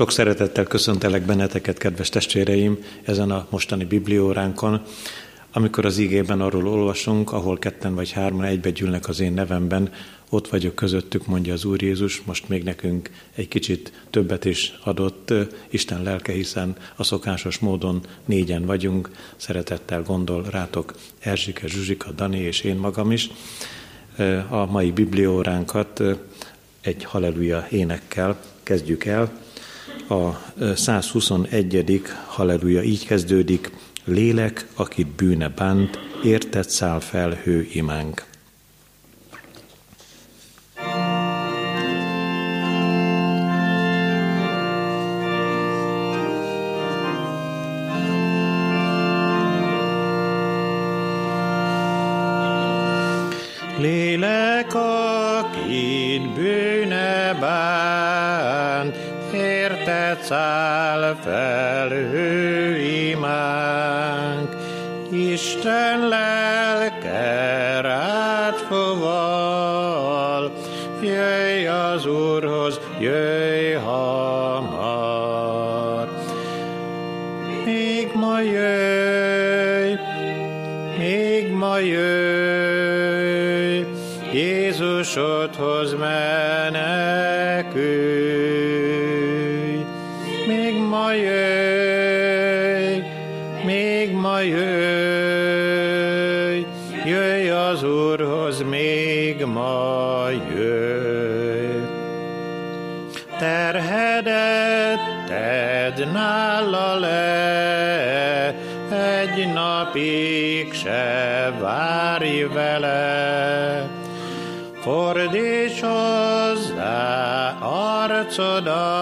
Sok szeretettel köszöntelek benneteket, kedves testvéreim, ezen a mostani biblióránkon, amikor az ígében arról olvasunk, ahol ketten vagy hárman egybe gyűlnek az én nevemben, ott vagyok közöttük, mondja az Úr Jézus, most még nekünk egy kicsit többet is adott Isten lelke, hiszen a szokásos módon négyen vagyunk, szeretettel gondol rátok Erzsike, Zsuzsika, Dani és én magam is. A mai biblióránkat egy halleluja énekkel kezdjük el. A 121. halleluja így kezdődik, Lélek, akit bűne bánt, érted száll fel hő imánk. Lélek, akit bűne bánt, száll fel hő imánk. Isten lelke rád fogal, jöjj az Úrhoz, jöjj hamar. Még ma jöjj, még ma jöjj, Jézusodhoz menekülj. Még ma jöjj, még ma jöjj, jöjj az Úrhoz, még ma jöjj. Terhedet tedd nála le, egy napig se várj vele. Fordíts hozzá arcodat,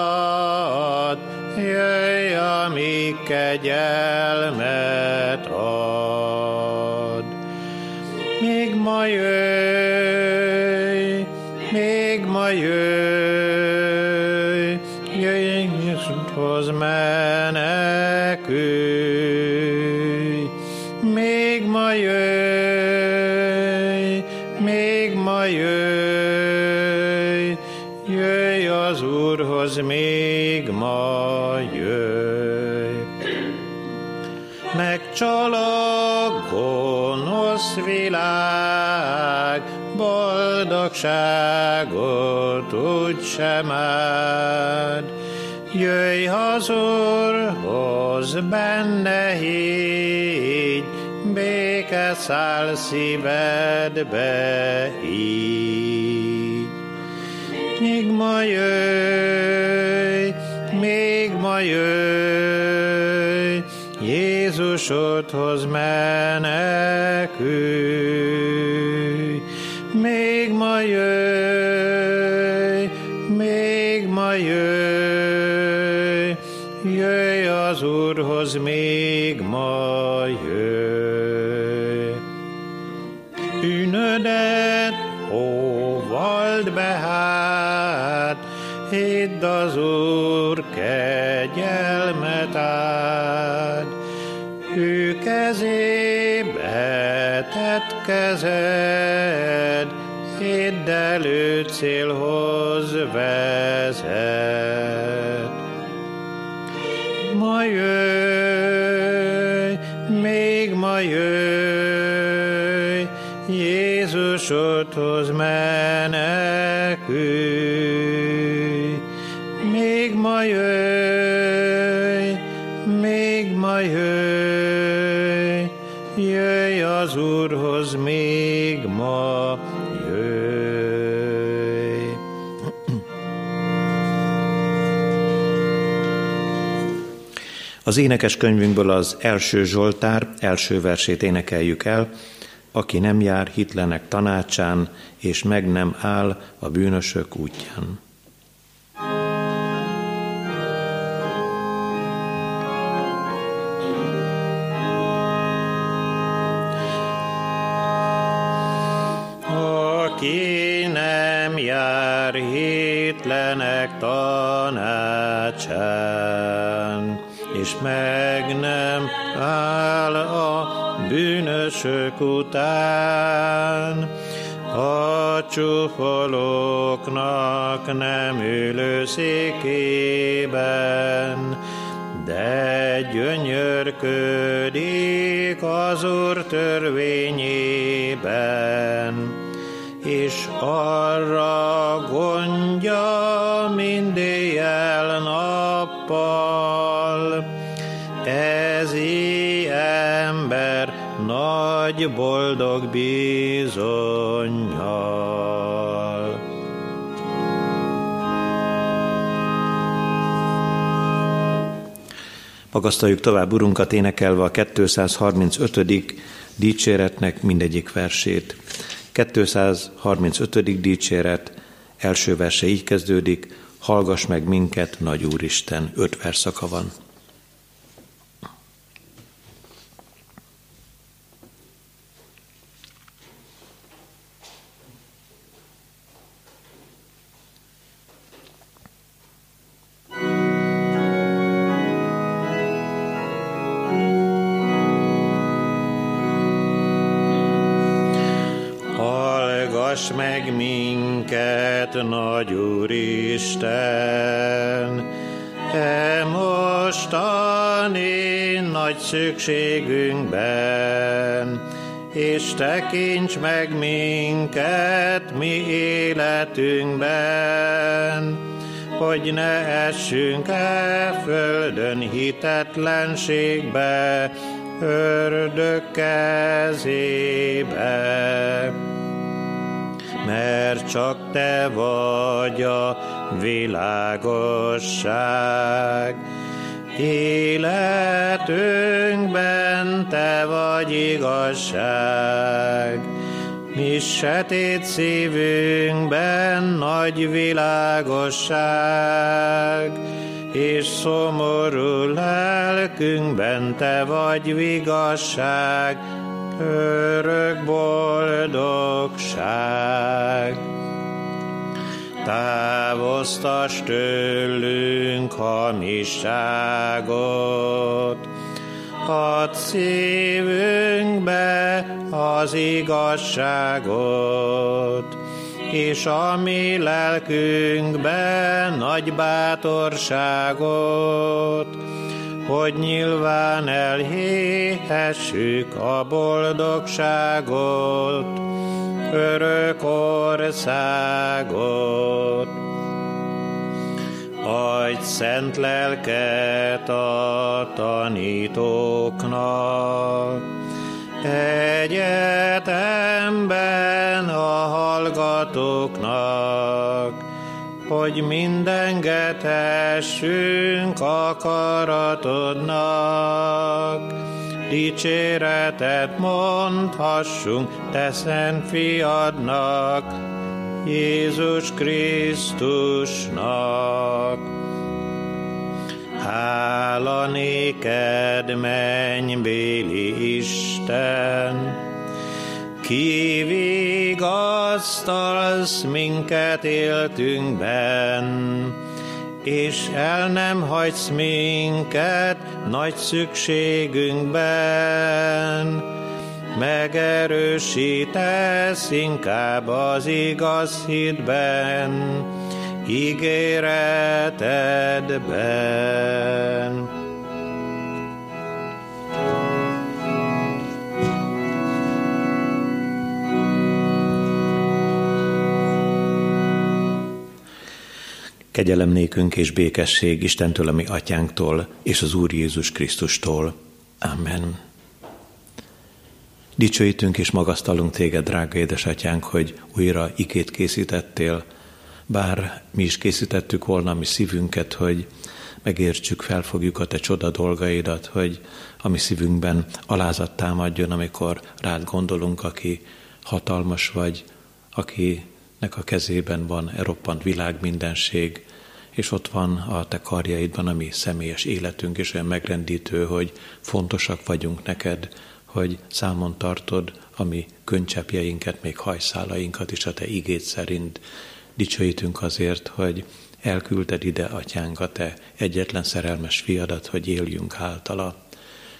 amíg kegyelmet ad. Még ma jöjj, még ma jöjj, jöjj Jézushoz menekülj. Még ma jöjj, még ma jöjj, jöjj az Úrhoz, még Megcsalok gonosz világ, boldogságot úgy sem áld. Jöjj az Úrhoz, benne higgy, béke száll szívedbe így. Még ma jöjj, még ma jöjj, Jézusodhoz menekülj. Még ma jöjj, még ma jöjj, jöjj az Úrhoz, még ma jöjj. Bűnödet óvald be hát, hidd az Úr kezed, hidd elő célhoz vezet. Ma jöjj, még ma jöjj, Jézusodhoz menekülj. Az énekes könyvünkből az első Zsoltár első versét énekeljük el, aki nem jár hitlenek tanácsán, és meg nem áll a bűnösök útján. Aki nem jár hitlenek tanácsán, és meg nem áll a bűnösök után, a csúfolóknak nem ülő székében, de gyönyörködik az Úr törvényében, és arra gondja mindéjjel nappal. Nagy boldog bizonyal. Magasztaljuk tovább Urunkat énekelve a 235. dicséretnek mindegyik versét. 235. dicséret első verse így kezdődik, hallgass meg minket, nagy Úristen, öt verszaka van. Szükségünkben, és tekints meg minket mi életünkben, hogy ne essünk e földön hitetlenségbe, ördög kezébe mert csak te vagy a világosság. Életünkben te vagy igazság, mi setét szívünkben nagy világosság, és szomorú lelkünkben te vagy vigasság, örök boldogság. Távoztas tőlünk hamisságot, Add szívünkbe az igazságot, és a mi lelkünkben nagy bátorságot, hogy nyilván elhéhessük a boldogságot, örök országot. Adj szent lelket a tanítóknak, egyetemben a hallgatóknak, hogy mindengetessünk akaratodnak. Dicséretet mondhassunk te szent fiadnak, Jézus Krisztusnak. Hála néked, mennybéli Isten, kivigasztalsz minket éltünkben, és el nem hagysz minket nagy szükségünkben. Megerősítesz inkább az igaz hitben, ígéretedben. Kegyelem nékünk és békesség Istentől, a mi atyánktól, és az Úr Jézus Krisztustól. Amen. Dicsőítünk és magasztalunk téged, drága édesatyánk, hogy újra ikét készítettél, bár mi is készítettük volna mi szívünket, hogy megértsük, felfogjuk a te csoda dolgaidat, hogy a mi szívünkben alázat támadjon, amikor rád gondolunk, aki hatalmas vagy, akinek a kezében van eroppant világ mindenség, és ott van a te karjaidban a mi személyes életünk, és olyan megrendítő, hogy fontosak vagyunk neked, hogy számon tartod a mi könycsepjeinket, még hajszálainkat is a te igét szerint. Dicsőítünk azért, hogy elküldted ide, atyánk, a te egyetlen szerelmes fiadat, hogy éljünk általa.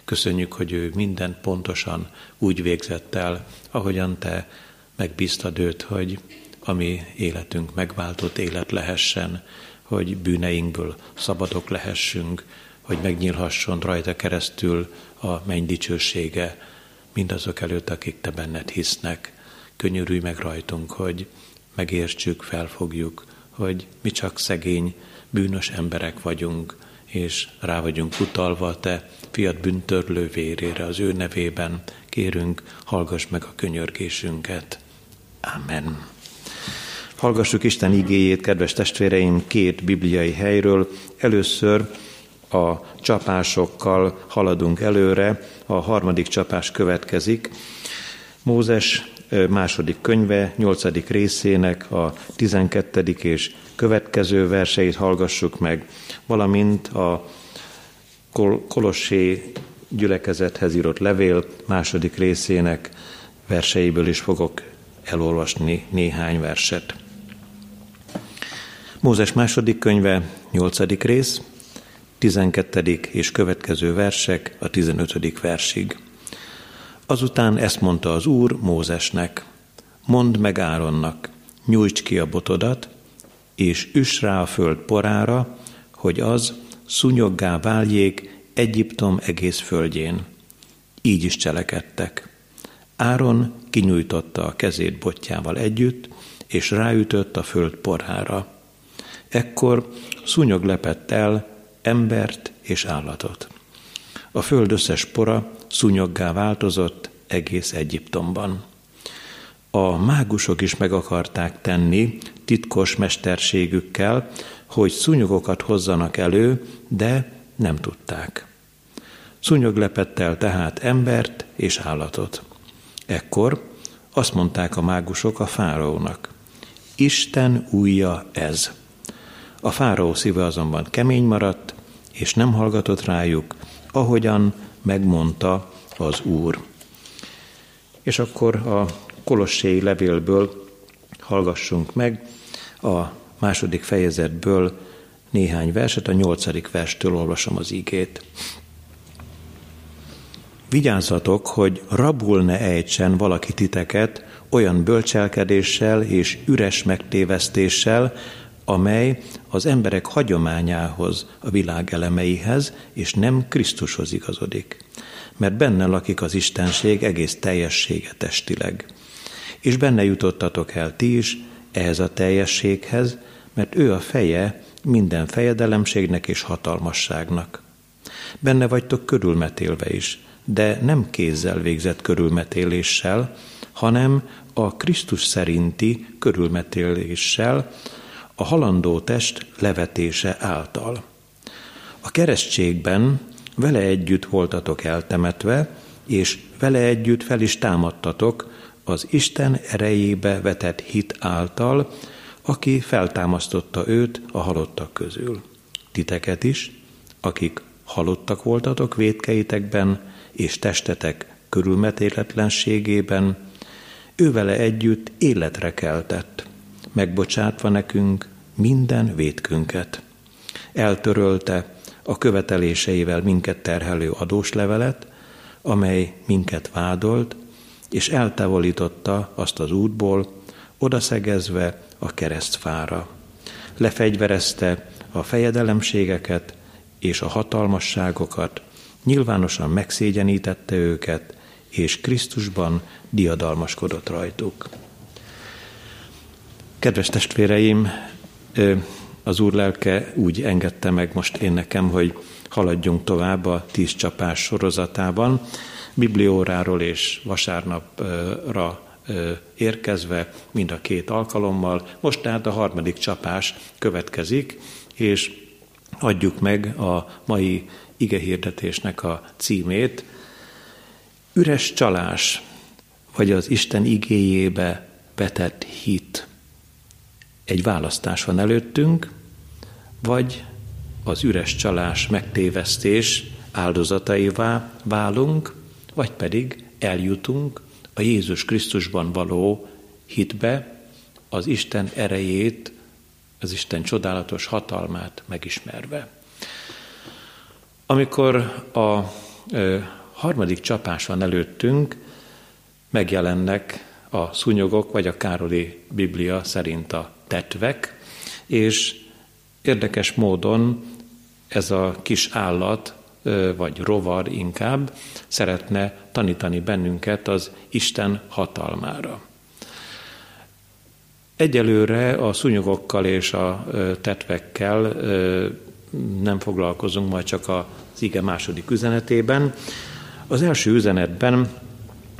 Köszönjük, hogy ő minden pontosan úgy végzett el, ahogyan te megbíztad őt, hogy a mi életünk megváltott élet lehessen, hogy bűneinkből szabadok lehessünk, hogy megnyílhasson rajta keresztül a menny dicsősége mindazok előtt, akik te benned hisznek. Könyörülj meg rajtunk, hogy megértsük, felfogjuk, hogy mi csak szegény, bűnös emberek vagyunk, és rá vagyunk utalva te fiat bűntörlő vérére az ő nevében. Kérünk, hallgass meg a könyörgésünket. Amen. Hallgassuk Isten igéjét, kedves testvéreim, két bibliai helyről. Először a csapásokkal haladunk előre, a harmadik csapás következik. Mózes második könyve, nyolcadik részének a tizenkettedik és következő verseit hallgassuk meg, valamint a Kolossé gyülekezethez írott levél második részének verseiből is fogok elolvasni néhány verset. Mózes második könyve, nyolcadik rész, 12. és következő versek a 15. versig. Azután ezt mondta az Úr Mózesnek, mondd meg Áronnak, nyújts ki a botodat, és üss rá a föld porára, hogy az szúnyoggá váljék Egyiptom egész földjén. Így is cselekedtek. Áron kinyújtotta a kezét botjával együtt, és ráütött a föld porhára. Ekkor szúnyog lepett el embert és állatot. A föld összes pora szúnyoggá változott egész Egyiptomban. A mágusok is meg akarták tenni titkos mesterségükkel, hogy szúnyogokat hozzanak elő, de nem tudták. Szúnyog lepett el tehát embert és állatot. Ekkor azt mondták a mágusok a fáraónak, Isten újja ez. A fáraó szíve azonban kemény maradt, és nem hallgatott rájuk, ahogyan megmondta az Úr. És akkor a Kolosséi levélből hallgassunk meg a második fejezetből néhány verset, a nyolcadik verstől olvasom az ígét. Vigyázzatok, hogy rabul ne ejtsen valaki titeket olyan bölcselkedéssel és üres megtévesztéssel, amely az emberek hagyományához, a világ elemeihez, és nem Krisztushoz igazodik. Mert benne lakik az Istenség egész teljessége testileg. És benne jutottatok el ti is ehhez a teljességhez, mert ő a feje minden fejedelemségnek és hatalmasságnak. Benne vagytok körülmetélve is, de nem kézzel végzett körülmetéléssel, hanem a Krisztus szerinti körülmetéléssel, a halandó test levetése által. A keresztségben vele együtt voltatok eltemetve, és vele együtt fel is támadtatok az Isten erejébe vetett hit által, aki feltámasztotta őt a halottak közül. Titeket is, akik halottak voltatok védkeitekben és testetek körülmetéletlenségében, ő vele együtt életre keltett, megbocsátva nekünk minden vétkünket. Eltörölte a követeléseivel minket terhelő adóslevelet, amely minket vádolt, és eltávolította azt az útból, odaszegezve a keresztfára. Lefegyverezte a fejedelemségeket és a hatalmasságokat, nyilvánosan megszégyenítette őket, és Krisztusban diadalmaskodott rajtuk. Kedves testvéreim, az Úr lelke úgy engedte meg most én nekem, hogy haladjunk tovább a tíz csapás sorozatában. Biblióráról és vasárnapra érkezve mind a két alkalommal. Most tehát a harmadik csapás következik, és adjuk meg a mai igehirdetésnek a címét. Üres csalás, vagy az Isten igéjébe vetett hit. Egy választás van előttünk, vagy az üres csalás, megtévesztés áldozataivá válunk, vagy pedig eljutunk a Jézus Krisztusban való hitbe, az Isten erejét, az Isten csodálatos hatalmát megismerve. Amikor a harmadik csapás van előttünk, megjelennek a szúnyogok, vagy a Károli Biblia szerint a tetvek, és érdekes módon ez a kis állat, vagy rovar inkább, szeretne tanítani bennünket az Isten hatalmára. Egyelőre a szúnyogokkal és a tetvekkel nem foglalkozunk, majd csak az ige második üzenetében. Az első üzenetben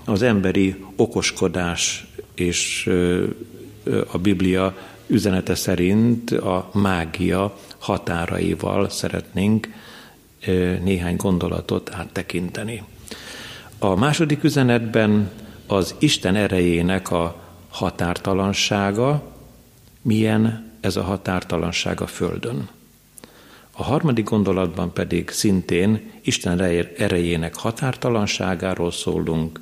az emberi okoskodás és a Biblia üzenete szerint a mágia határaival szeretnénk néhány gondolatot áttekinteni. A második üzenetben az Isten erejének a határtalansága, milyen ez a határtalanság a Földön. A harmadik gondolatban pedig szintén Isten erejének határtalanságáról szólunk,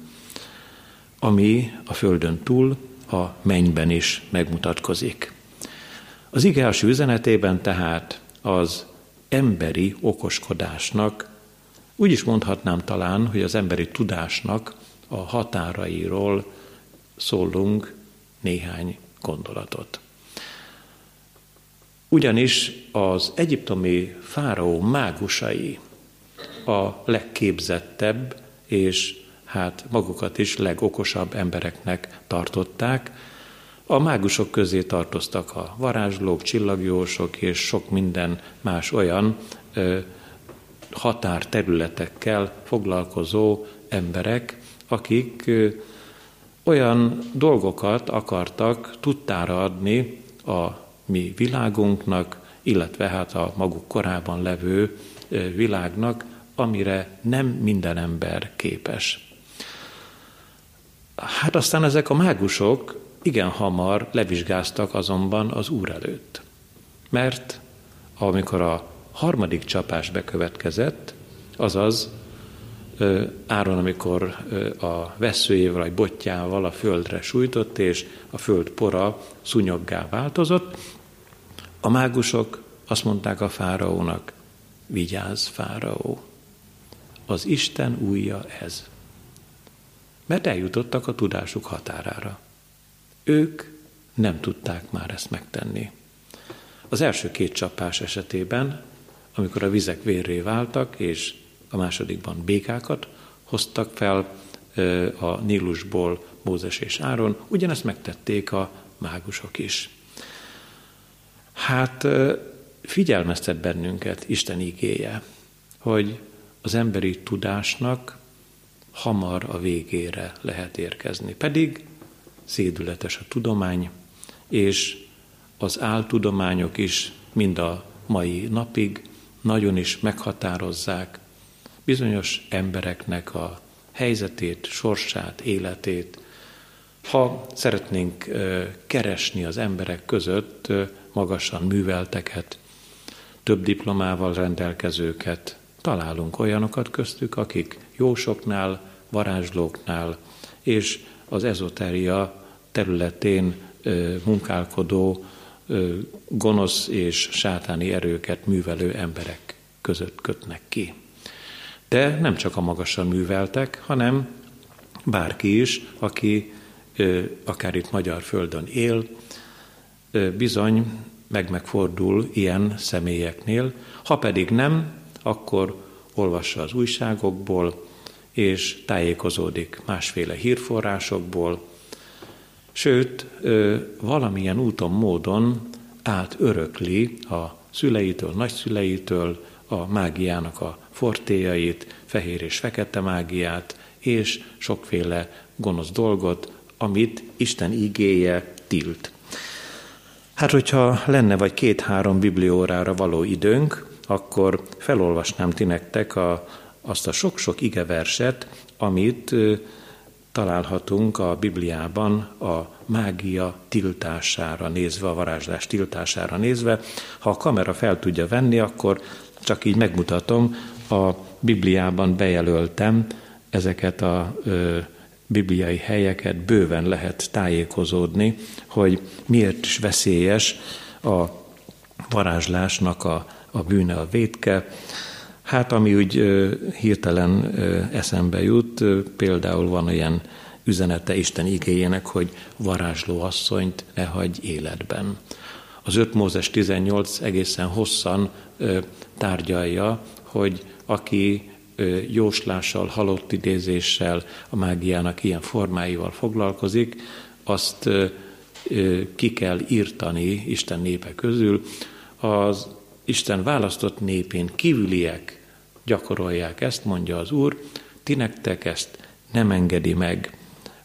ami a Földön túl a mennyben is megmutatkozik. Az ige első üzenetében tehát az emberi okoskodásnak, úgy is mondhatnám talán, hogy az emberi tudásnak a határairól szólunk néhány gondolatot. Ugyanis az egyiptomi fáraó mágusai a legképzettebb és hát magukat is legokosabb embereknek tartották. A mágusok közé tartoztak a varázslók, csillagjósok és sok minden más olyan ö, határterületekkel foglalkozó emberek, akik ö, olyan dolgokat akartak tudtára adni a mi világunknak, illetve hát a maguk korában levő világnak, amire nem minden ember képes. Hát aztán ezek a mágusok igen hamar levizsgáztak azonban az Úr előtt. Mert amikor a harmadik csapás bekövetkezett, azaz Áron, amikor a veszőjével, vagy botjával a földre sújtott, és a föld pora szunyoggá változott, a mágusok azt mondták a fáraónak, vigyázz, fáraó, az Isten újja ez. Mert eljutottak a tudásuk határára. Ők nem tudták már ezt megtenni. Az első két csapás esetében, amikor a vizek vérré váltak, és a másodikban békákat hoztak fel a Nílusból Mózes és Áron, ugyanezt megtették a mágusok is. Hát figyelmeztet bennünket Isten igéje, hogy az emberi tudásnak hamar a végére lehet érkezni. Pedig szédületes a tudomány, és az áltudományok is mind a mai napig nagyon is meghatározzák bizonyos embereknek a helyzetét, sorsát, életét. Ha szeretnénk keresni az emberek között magasan művelteket, több diplomával rendelkezőket, találunk olyanokat köztük, akik jósoknál, varázslóknál és az ezoteria területén munkálkodó gonosz és sátáni erőket művelő emberek között kötnek ki. De nem csak a magasan műveltek, hanem bárki is, aki akár itt magyar földön él, bizony meg megfordul ilyen személyeknél, ha pedig nem, akkor olvassa az újságokból, és tájékozódik másféle hírforrásokból, sőt, valamilyen úton, módon átörökli a szüleitől, nagyszüleitől a mágiának a fortéjait, fehér és fekete mágiát, és sokféle gonosz dolgot, amit Isten igéje tilt. Hát, hogyha lenne vagy két-három bibliórára való időnk, akkor felolvasnám ti nektek a, azt a sok-sok igeverset, amit találhatunk a Bibliában a mágia tiltására nézve, a varázslás tiltására nézve. Ha a kamera fel tudja venni, akkor csak így megmutatom, a Bibliában bejelöltem ezeket a ö, bibliai helyeket, bőven lehet tájékozódni, hogy miért is veszélyes a varázslásnak a, a bűne, a vétke. Hát ami úgy hirtelen eszembe jut, például van ilyen üzenete Isten igéjének, hogy varázsló asszonyt ne hagy életben. Az 5 Mózes 18 egészen hosszan tárgyalja, hogy aki jóslással, halott idézéssel, a mágiának ilyen formáival foglalkozik, azt ki kell írtani Isten népe közül. Az Isten választott népén kívüliek gyakorolják ezt, mondja az Úr, ti nektek ezt nem engedi meg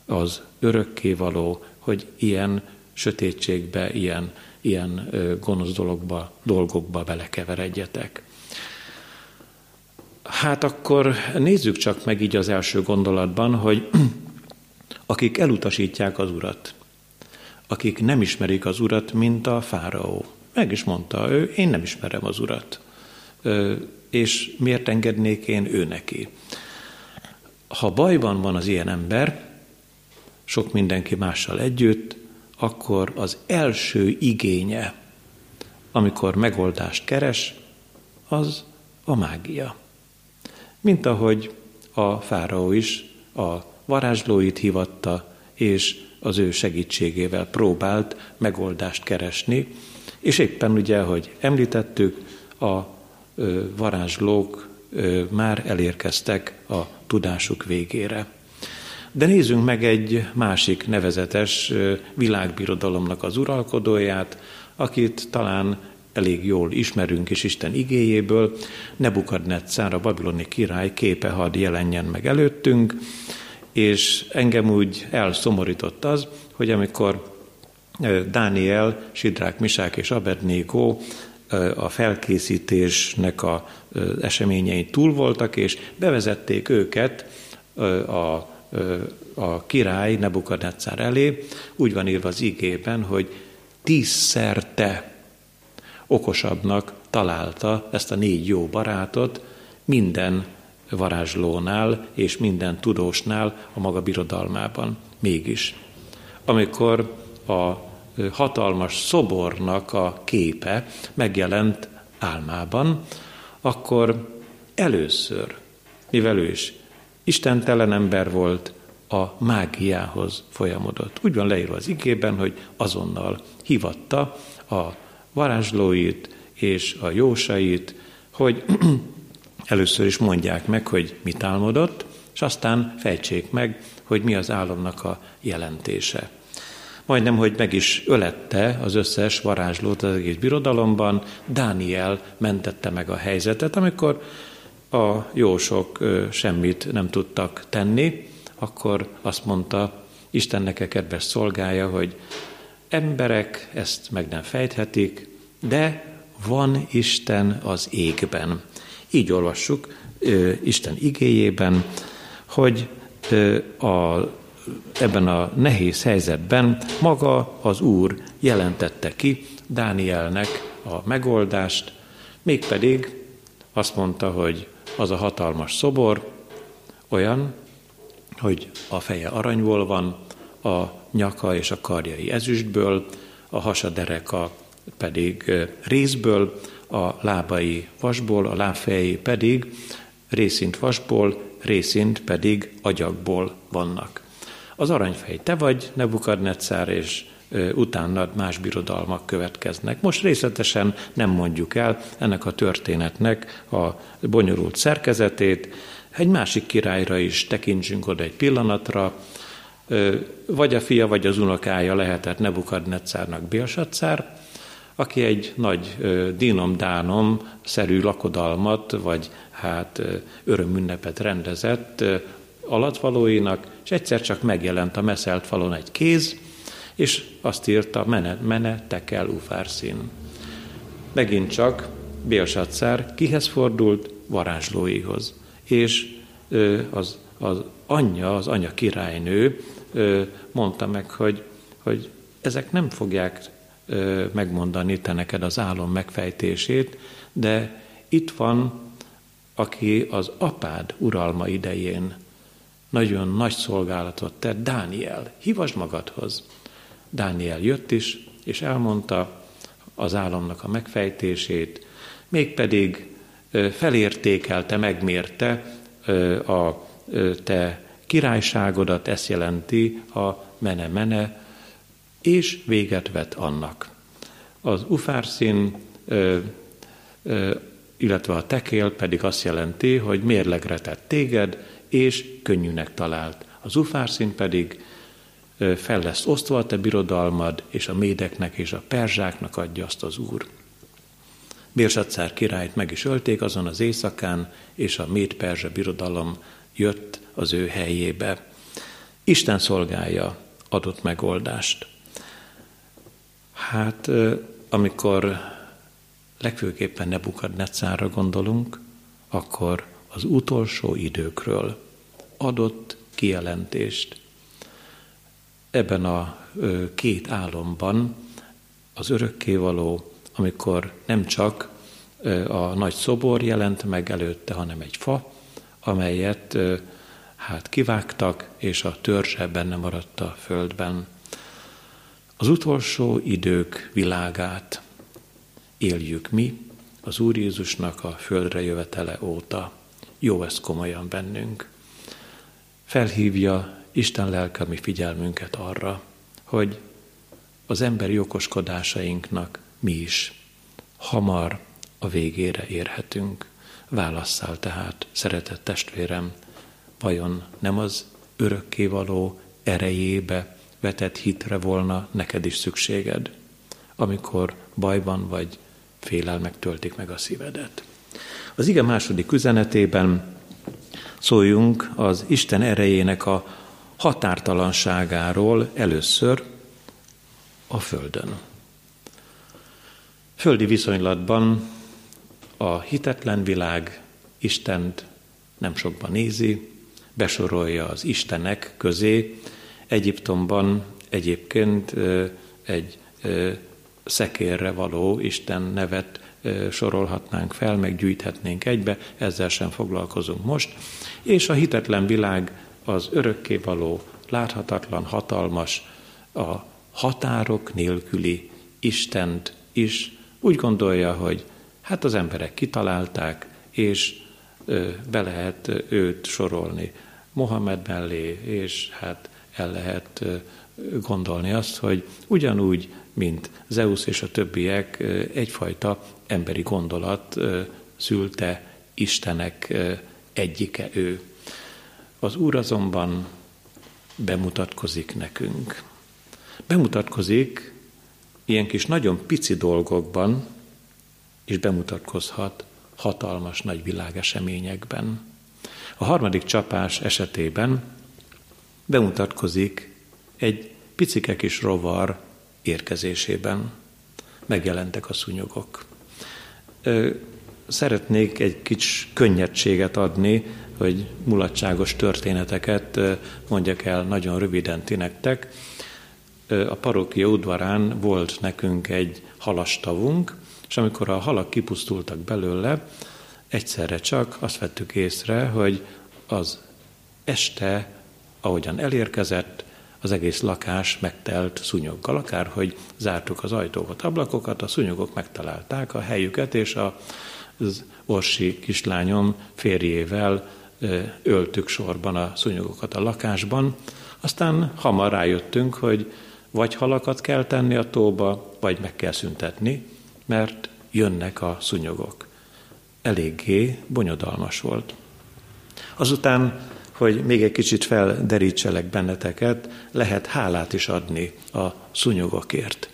az örökkévaló, hogy ilyen sötétségbe, ilyen, ilyen gonosz dologba, dolgokba belekeveredjetek. Hát akkor nézzük csak meg így az első gondolatban, hogy akik elutasítják az urat, akik nem ismerik az urat, mint a fáraó. Meg is mondta ő, én nem ismerem az urat. És miért engednék én ő neki? Ha bajban van az ilyen ember, sok mindenki mással együtt, akkor az első igénye, amikor megoldást keres, az a mágia. Mint ahogy a fáraó is a varázslóit hivatta, és az ő segítségével próbált megoldást keresni, és éppen ugye, hogy említettük, a varázslók már elérkeztek a tudásuk végére. De nézzünk meg egy másik nevezetes világbirodalomnak az uralkodóját, akit talán elég jól ismerünk is Isten igéjéből. Nebukadnetszár, a babiloni király képe had jelenjen meg előttünk, és engem úgy elszomorított az, hogy amikor Dániel, Sidrák, Misák és Abednego a felkészítésnek a eseményei túl voltak, és bevezették őket a a király Nebukadnetszár elé, úgy van írva az igében, hogy tízszerte okosabbnak találta ezt a négy jó barátot minden varázslónál és minden tudósnál a maga birodalmában. Mégis, amikor a hatalmas szobornak a képe megjelent álmában, akkor először, mivel ő is istentelen ember volt, a mágiához folyamodott. Úgy van leírva az igében, hogy azonnal hivatta a varázslóit és a jósait, hogy először is mondják meg, hogy mit álmodott, és aztán fejtsék meg, hogy mi az álomnak a jelentése. Majdnem, hogy meg is ölette az összes varázslót az egész birodalomban, Dániel mentette meg a helyzetet, amikor a jósok semmit nem tudtak tenni, akkor azt mondta Istennek a kedves szolgája, hogy emberek ezt meg nem fejthetik, de van Isten az égben. Így olvassuk Isten igéjében, hogy a, ebben a nehéz helyzetben maga az Úr jelentette ki Dánielnek a megoldást, mégpedig azt mondta, hogy az a hatalmas szobor olyan, hogy a feje aranyból van, a nyaka és a karjai ezüstből, a hasa dereka pedig részből, a lábai vasból, a lábfejei pedig részint vasból, részint pedig agyagból vannak. Az aranyfej te vagy, Nebukadnetszár, és utána más birodalmak következnek. Most részletesen nem mondjuk el ennek a történetnek a bonyolult szerkezetét, egy másik királyra is tekintsünk oda egy pillanatra, vagy a fia, vagy az unokája lehetett Nebukadnetszárnak Bélsatszár, aki egy nagy dínom-dánom szerű lakodalmat, vagy hát örömünnepet rendezett alatvalóinak, és egyszer csak megjelent a meszelt falon egy kéz, és azt írta, mene, mene tekel ufárszín. Megint csak Bélsatszár kihez fordult? Varázslóihoz. És az, az anyja, az anya királynő mondta meg, hogy, hogy ezek nem fogják megmondani te neked az álom megfejtését, de itt van, aki az apád uralma idején nagyon nagy szolgálatot tett, Dániel, hívasd magadhoz. Dániel jött is, és elmondta az álomnak a megfejtését, mégpedig felértékelte, megmérte a te királyságodat, ezt jelenti a mene-mene, és véget vet annak. Az ufárszín, illetve a tekél pedig azt jelenti, hogy mérlegre tett téged, és könnyűnek talált. Az ufárszín pedig fel lesz osztva a te birodalmad, és a médeknek és a perzsáknak adja azt az Úr. Bérsatszár királyt meg is ölték azon az éjszakán, és a méd-perzsa birodalom jött az ő helyébe. Isten szolgálja adott megoldást. Hát, amikor legfőképpen Nebukadnetszárra gondolunk, akkor az utolsó időkről adott kijelentést. Ebben a két álomban az örökkévaló, amikor nem csak a nagy szobor jelent meg előtte, hanem egy fa, amelyet hát kivágtak, és a törzse benne maradt a földben. Az utolsó idők világát éljük mi, az Úr Jézusnak a földre jövetele óta. Jó ezt komolyan bennünk. Felhívja Isten lelke mi figyelmünket arra, hogy az emberi okoskodásainknak mi is hamar a végére érhetünk. Válasszál tehát, szeretett testvérem, vajon nem az örökkévaló erejébe vetett hitre volna neked is szükséged, amikor bajban vagy félelmek töltik meg a szívedet. Az ige második üzenetében szóljunk az Isten erejének a határtalanságáról először a Földön. Földi viszonylatban a hitetlen világ Istent nem sokban nézi, besorolja az Istenek közé. Egyiptomban egyébként egy szekérre való Isten nevet sorolhatnánk fel, meg gyűjthetnénk egybe, ezzel sem foglalkozunk most. És a hitetlen világ az örökkévaló, láthatatlan, hatalmas, a határok nélküli Istent is úgy gondolja, hogy hát az emberek kitalálták, és be lehet őt sorolni Mohamed mellé, és hát el lehet gondolni azt, hogy ugyanúgy, mint Zeus és a többiek, egyfajta emberi gondolat szülte Istenek egyike ő. Az Úr azonban bemutatkozik nekünk. Bemutatkozik ilyen kis nagyon pici dolgokban, és bemutatkozhat hatalmas nagy világeseményekben. A harmadik csapás esetében bemutatkozik egy picike kis rovar érkezésében. Megjelentek a szúnyogok. Szeretnék egy kis könnyedséget adni, hogy mulatságos történeteket mondjak el nagyon röviden ti nektek. A parókia udvarán volt nekünk egy halastavunk, és amikor a halak kipusztultak belőle, egyszerre csak azt vettük észre, hogy az este, ahogyan elérkezett, az egész lakás megtelt szúnyoggal, akárhogy zártuk az ajtókat, ablakokat, a szúnyogok megtalálták a helyüket, és az orsi kislányom férjével öltük sorban a szúnyogokat a lakásban. Aztán hamar rájöttünk, hogy vagy halakat kell tenni a tóba, vagy meg kell szüntetni, mert jönnek a szúnyogok. Eléggé bonyodalmas volt. Azután, hogy még egy kicsit felderítselek benneteket, lehet hálát is adni a szúnyogokért.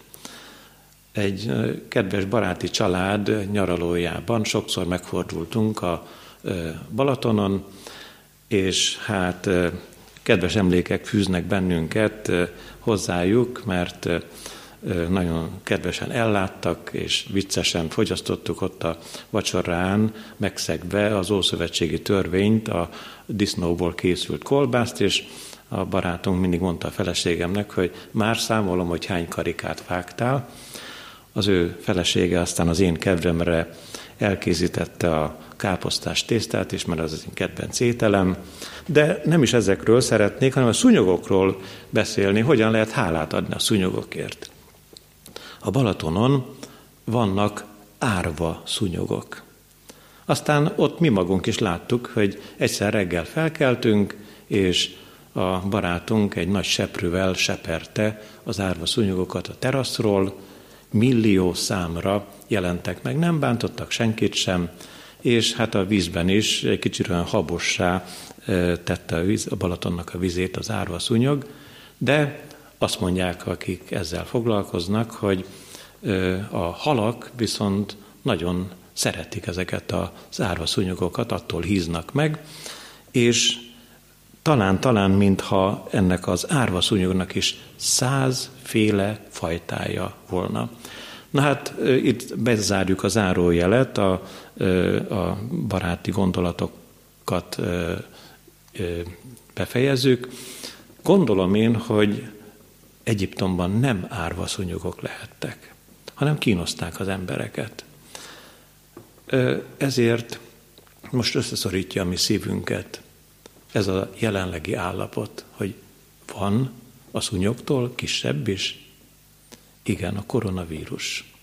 Egy kedves baráti család nyaralójában sokszor megfordultunk a Balatonon, és hát kedves emlékek fűznek bennünket hozzájuk, mert nagyon kedvesen elláttak, és viccesen fogyasztottuk ott a vacsorán, megszegve az Ószövetségi törvényt, a disznóból készült kolbászt, és a barátunk mindig mondta a feleségemnek, hogy már számolom, hogy hány karikát vágtál. Az ő felesége aztán az én kedvemre elkészítette a káposztás tésztát is, mert az az én kedvenc ételem. De nem is ezekről szeretnék, hanem a szúnyogokról beszélni, hogyan lehet hálát adni a szúnyogokért. A Balatonon vannak árva szúnyogok. Aztán ott mi magunk is láttuk, hogy egyszer reggel felkeltünk, és a barátunk egy nagy seprővel seperte az árva szúnyogokat a teraszról, millió számra jelentek meg, nem bántottak senkit sem, és hát a vízben is egy kicsit olyan habossá tette a, víz, a Balatonnak a vizét az árva szúnyog, de azt mondják, akik ezzel foglalkoznak, hogy a halak viszont nagyon szeretik ezeket az árva szúnyogokat, attól híznak meg, és talán-talán, mintha ennek az árva szúnyognak is százféle fajtája volna. Na hát itt bezárjuk az árójelet, a, a baráti gondolatokat befejezzük. Gondolom én, hogy Egyiptomban nem árva lehettek, hanem kínoszták az embereket. Ezért most összeszorítja a mi szívünket ez a jelenlegi állapot, hogy van a szúnyogtól kisebb is, igen, a koronavírus.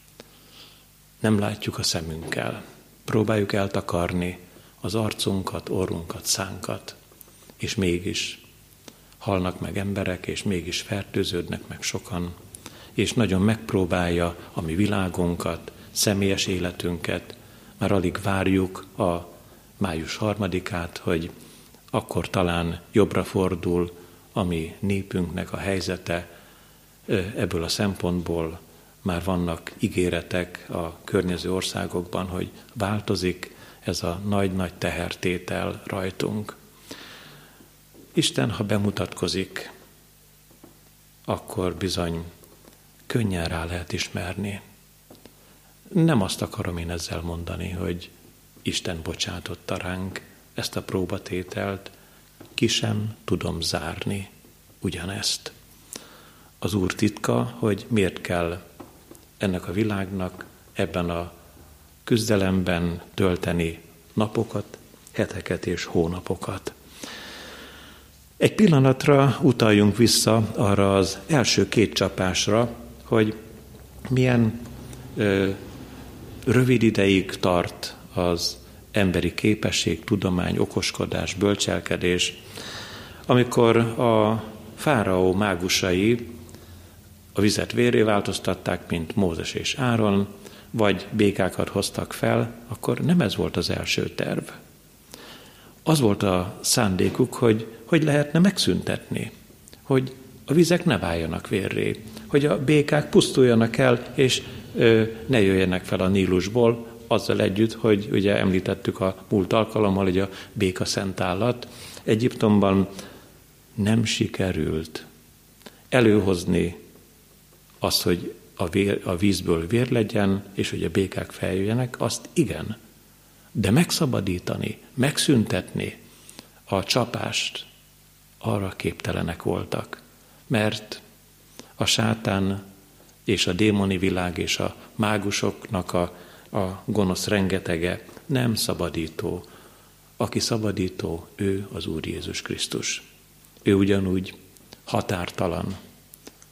Nem látjuk a szemünkkel. Próbáljuk eltakarni az arcunkat, orrunkat, szánkat, és mégis halnak meg emberek, és mégis fertőződnek meg sokan, és nagyon megpróbálja a mi világunkat, személyes életünket, már alig várjuk a május harmadikát, hogy akkor talán jobbra fordul a mi népünknek a helyzete, ebből a szempontból már vannak ígéretek a környező országokban, hogy változik ez a nagy-nagy tehertétel rajtunk. Isten, ha bemutatkozik, akkor bizony könnyen rá lehet ismerni. Nem azt akarom én ezzel mondani, hogy Isten bocsátotta ránk ezt a próbatételt, ki sem tudom zárni ugyanezt az Úr titka, hogy miért kell ennek a világnak ebben a küzdelemben tölteni napokat, heteket és hónapokat. Egy pillanatra utaljunk vissza arra az első két csapásra, hogy milyen ö, rövid ideig tart az emberi képesség, tudomány, okoskodás, bölcselkedés, amikor a fáraó mágusai a vizet véré változtatták, mint Mózes és Áron, vagy békákat hoztak fel, akkor nem ez volt az első terv. Az volt a szándékuk, hogy hogy lehetne megszüntetni, hogy a vizek ne váljanak vérré, hogy a békák pusztuljanak el, és ö, ne jöjjenek fel a Nílusból, azzal együtt, hogy ugye említettük a múlt alkalommal, hogy a béka szent állat Egyiptomban nem sikerült előhozni azt, hogy a, vér, a vízből vér legyen, és hogy a békák feljöjjenek, azt igen. De megszabadítani, megszüntetni a csapást, arra képtelenek voltak. Mert a sátán és a démoni világ és a mágusoknak a, a gonosz rengetege nem szabadító. Aki szabadító, ő az Úr Jézus Krisztus. Ő ugyanúgy határtalan,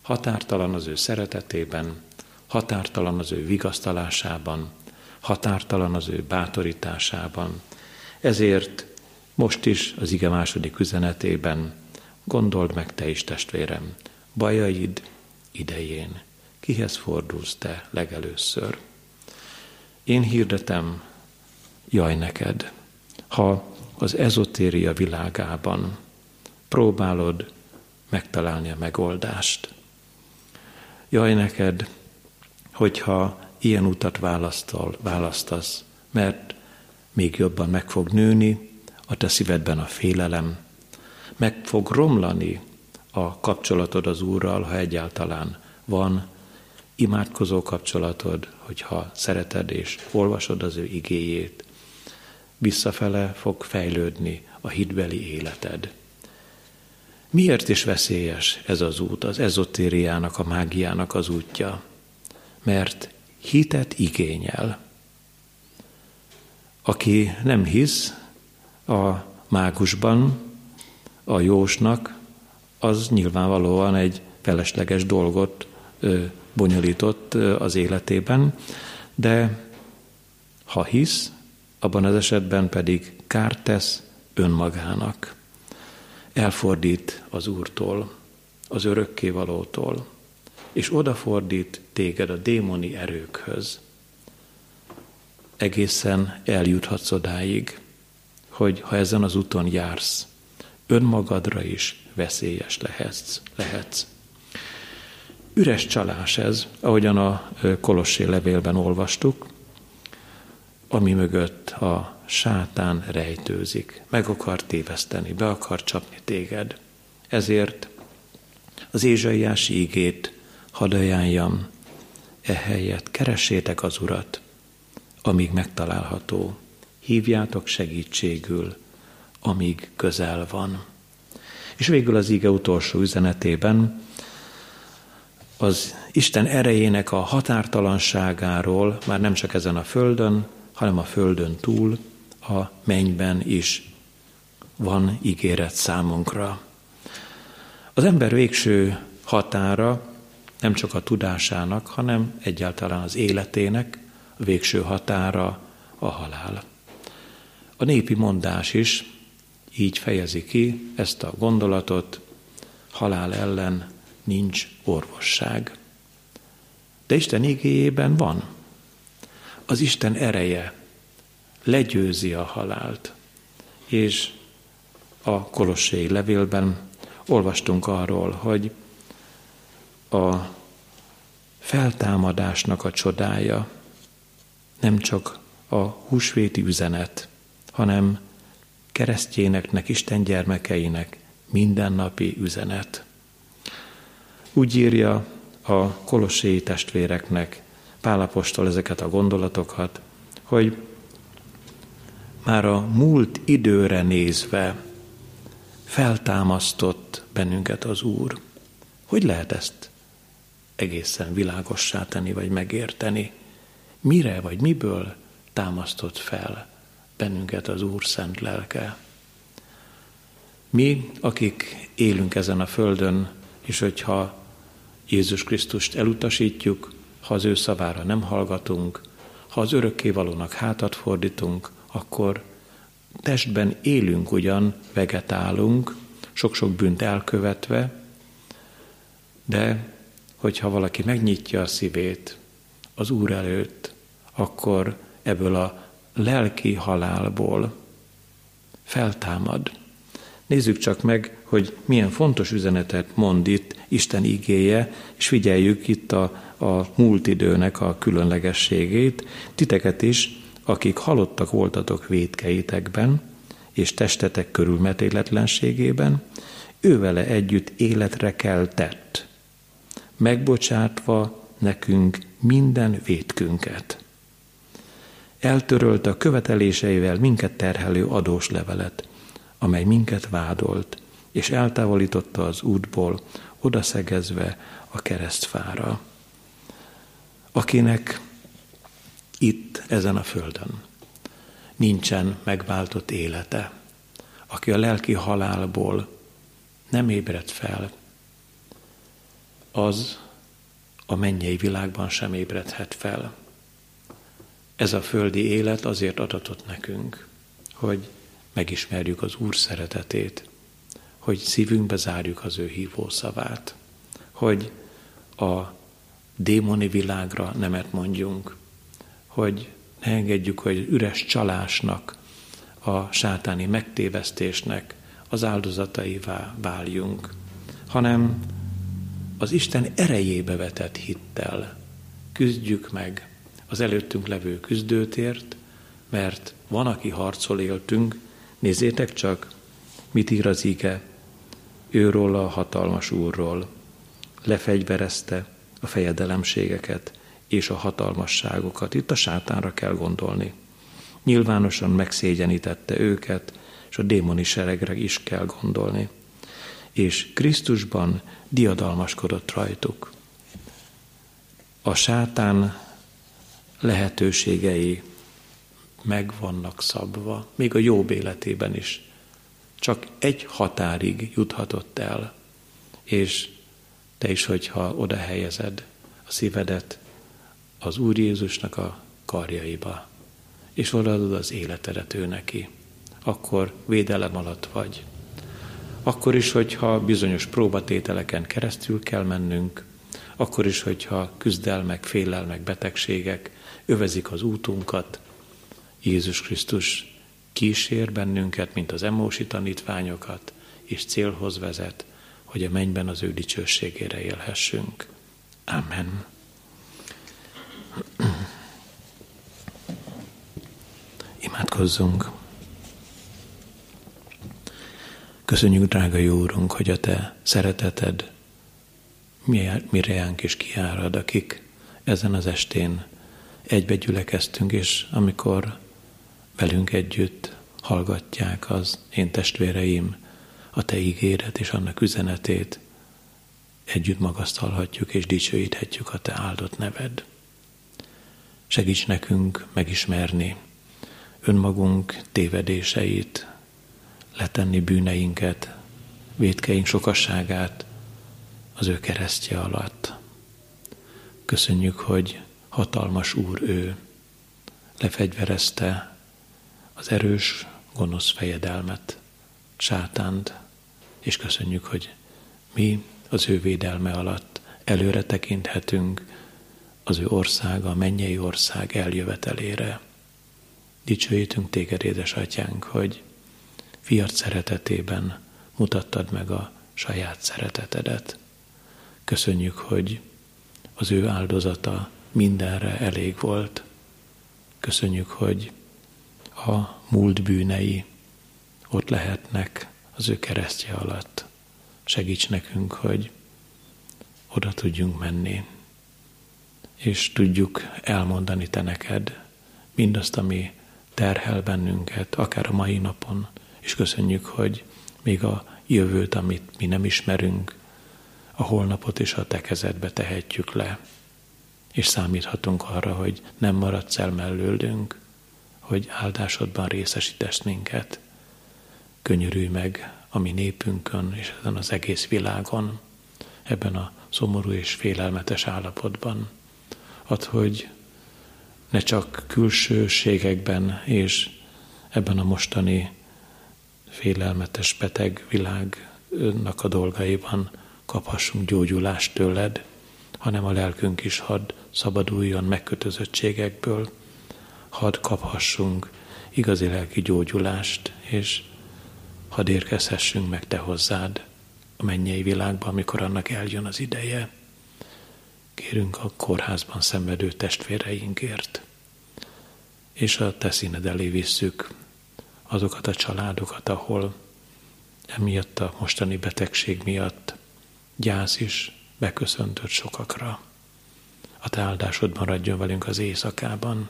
Határtalan az ő szeretetében, határtalan az ő vigasztalásában, határtalan az ő bátorításában. Ezért most is az ige második üzenetében gondold meg te is, testvérem, bajaid idején, kihez fordulsz te legelőször. Én hirdetem, jaj neked, ha az ezotéria világában próbálod megtalálni a megoldást, Jaj neked, hogyha ilyen utat választol, választasz, mert még jobban meg fog nőni a te szívedben a félelem, meg fog romlani a kapcsolatod az Úrral, ha egyáltalán van imádkozó kapcsolatod, hogyha szereted és olvasod az ő igéjét, visszafele fog fejlődni a hitbeli életed. Miért is veszélyes ez az út, az ezotériának, a mágiának az útja? Mert hitet igényel. Aki nem hisz a mágusban, a jósnak, az nyilvánvalóan egy felesleges dolgot bonyolított az életében, de ha hisz, abban az esetben pedig kárt tesz önmagának. elfordít az Úrtól, az örökkévalótól, és odafordít téged a démoni erőkhöz. Egészen eljuthatsz odáig, hogy ha ezen az úton jársz, önmagadra is veszélyes lehetsz. lehetsz. Üres csalás ez, ahogyan a Kolossé levélben olvastuk, ami mögött a sátán rejtőzik, meg akar téveszteni, be akar csapni téged. Ezért az Ézsaiási ígét hadd ajánljam, ehelyett keressétek az Urat, amíg megtalálható, hívjátok segítségül, amíg közel van. És végül az ige utolsó üzenetében az Isten erejének a határtalanságáról már nem csak ezen a földön, hanem a földön túl, a mennyben is van ígéret számunkra. Az ember végső határa nem csak a tudásának, hanem egyáltalán az életének a végső határa a halál. A népi mondás is így fejezi ki ezt a gondolatot, halál ellen nincs orvosság. De Isten igéjében van. Az Isten ereje legyőzi a halált. És a Kolossé levélben olvastunk arról, hogy a feltámadásnak a csodája nem csak a húsvéti üzenet, hanem keresztjéneknek, Isten gyermekeinek mindennapi üzenet. Úgy írja a kolosséi testvéreknek Pálapostól ezeket a gondolatokat, hogy már a múlt időre nézve feltámasztott bennünket az Úr. Hogy lehet ezt egészen világossá tenni, vagy megérteni? Mire vagy miből támasztott fel bennünket az Úr szent lelke? Mi, akik élünk ezen a földön, és hogyha Jézus Krisztust elutasítjuk, ha az ő szavára nem hallgatunk, ha az örökkévalónak hátat fordítunk, akkor testben élünk ugyan, vegetálunk, sok-sok bűnt elkövetve, de hogyha valaki megnyitja a szívét az Úr előtt, akkor ebből a lelki halálból feltámad. Nézzük csak meg, hogy milyen fontos üzenetet mond itt Isten igéje, és figyeljük itt a, a múlt időnek a különlegességét. Titeket is akik halottak voltatok védkeitekben, és testetek körülmetéletlenségében, ővele együtt életre keltett, megbocsátva nekünk minden védkünket. Eltörölte a követeléseivel minket terhelő adós levelet, amely minket vádolt, és eltávolította az útból, odaszegezve a keresztfára. Akinek itt, ezen a földön. Nincsen megváltott élete. Aki a lelki halálból nem ébred fel, az a mennyei világban sem ébredhet fel. Ez a földi élet azért adatott nekünk, hogy megismerjük az Úr szeretetét, hogy szívünkbe zárjuk az ő hívó szavát, hogy a démoni világra nemet mondjunk, hogy ne engedjük, hogy üres csalásnak, a sátáni megtévesztésnek az áldozataivá váljunk, hanem az Isten erejébe vetett hittel küzdjük meg az előttünk levő küzdőtért, mert van, aki harcol éltünk, nézzétek csak, mit ír az ige, őról a hatalmas úrról, lefegyverezte a fejedelemségeket, és a hatalmasságokat. Itt a sátánra kell gondolni. Nyilvánosan megszégyenítette őket, és a démoni seregre is kell gondolni. És Krisztusban diadalmaskodott rajtuk. A sátán lehetőségei meg vannak szabva, még a jobb életében is. Csak egy határig juthatott el, és te is, hogyha oda helyezed a szívedet, az Úr Jézusnak a karjaiba, és odaadod az életedet ő neki, akkor védelem alatt vagy. Akkor is, hogyha bizonyos próbatételeken keresztül kell mennünk, akkor is, hogyha küzdelmek, félelmek, betegségek övezik az útunkat, Jézus Krisztus kísér bennünket, mint az emósi tanítványokat, és célhoz vezet, hogy a mennyben az ő dicsőségére élhessünk. Amen. Imádkozzunk. Köszönjük, drága jó Úrunk, hogy a Te szereteted mireánk is kiárad, akik ezen az estén egybe gyülekeztünk, és amikor velünk együtt hallgatják az én testvéreim a Te ígéret és annak üzenetét, együtt magasztalhatjuk és dicsőíthetjük a Te áldott neved. Segíts nekünk megismerni önmagunk tévedéseit, letenni bűneinket, védkeink sokasságát az ő keresztje alatt. Köszönjük, hogy hatalmas Úr ő, lefegyverezte az erős, gonosz fejedelmet, sátánt, és köszönjük, hogy mi az ő védelme alatt előre tekinthetünk az ő országa, a mennyei ország eljövetelére. Dicsőítünk téged, édesatyánk, hogy fiat szeretetében mutattad meg a saját szeretetedet. Köszönjük, hogy az ő áldozata mindenre elég volt. Köszönjük, hogy a múlt bűnei ott lehetnek az ő keresztje alatt. Segíts nekünk, hogy oda tudjunk menni, és tudjuk elmondani te neked mindazt, ami terhel bennünket, akár a mai napon, és köszönjük, hogy még a jövőt, amit mi nem ismerünk, a holnapot is a te kezedbe tehetjük le, és számíthatunk arra, hogy nem maradsz el mellőlünk, hogy áldásodban részesítesz minket. Könyörülj meg a mi népünkön és ezen az egész világon, ebben a szomorú és félelmetes állapotban. Add, hogy ne csak külsőségekben és ebben a mostani félelmetes beteg világnak a dolgaiban kaphassunk gyógyulást tőled, hanem a lelkünk is hadd szabaduljon megkötözöttségekből, hadd kaphassunk igazi lelki gyógyulást, és hadd érkezhessünk meg Te hozzád a mennyei világba, amikor annak eljön az ideje. Kérünk a kórházban szenvedő testvéreinkért, és a Te színed elé visszük azokat a családokat, ahol emiatt a mostani betegség miatt gyász is beköszöntött sokakra. A te áldásod maradjon velünk az éjszakában,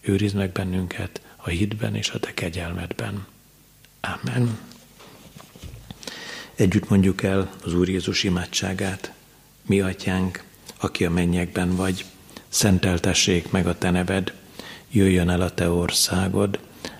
őrizd meg bennünket a hitben és a te kegyelmedben. Amen. Együtt mondjuk el az Úr Jézus imádságát. Mi atyánk, aki a mennyekben vagy, szenteltessék meg a te neved, jöjjön el a te országod,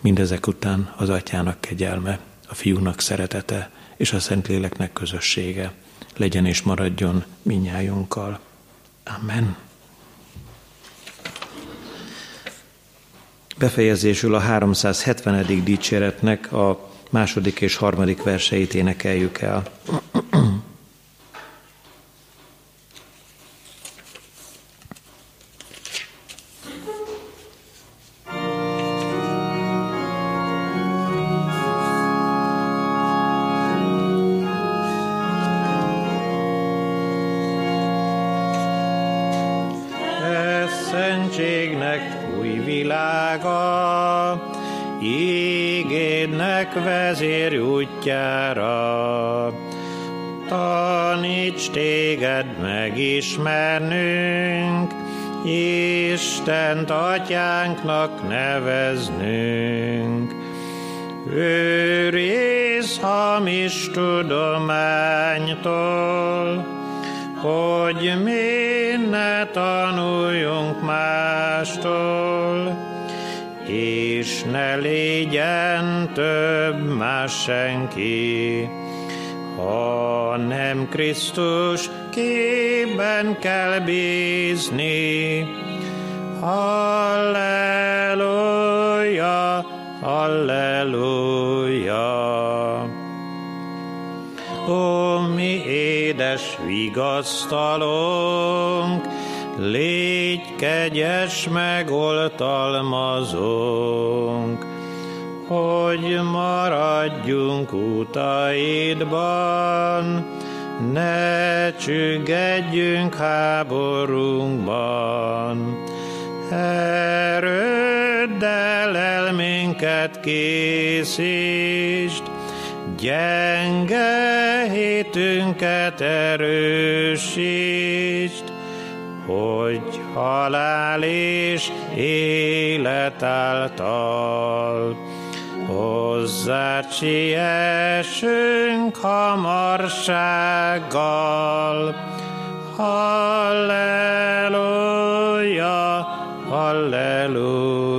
Mindezek után az atyának kegyelme, a fiúnak szeretete és a Szentléleknek közössége legyen és maradjon minnyájunkkal. Amen. Befejezésül a 370. dicséretnek a második és harmadik verseit énekeljük el. És ne legyen több más senki, hanem Krisztus képben kell bízni. Halleluja, halleluja. Ó, mi édes vigasztalunk, légy kegyes, megoltalmazunk, hogy maradjunk utaidban, ne csüggedjünk háborunkban. Erőddel elménket készítsd, gyenge hitünket erősítsd, hogy halál és élet által hozzá siessünk hamarsággal. Halleluja, halleluja.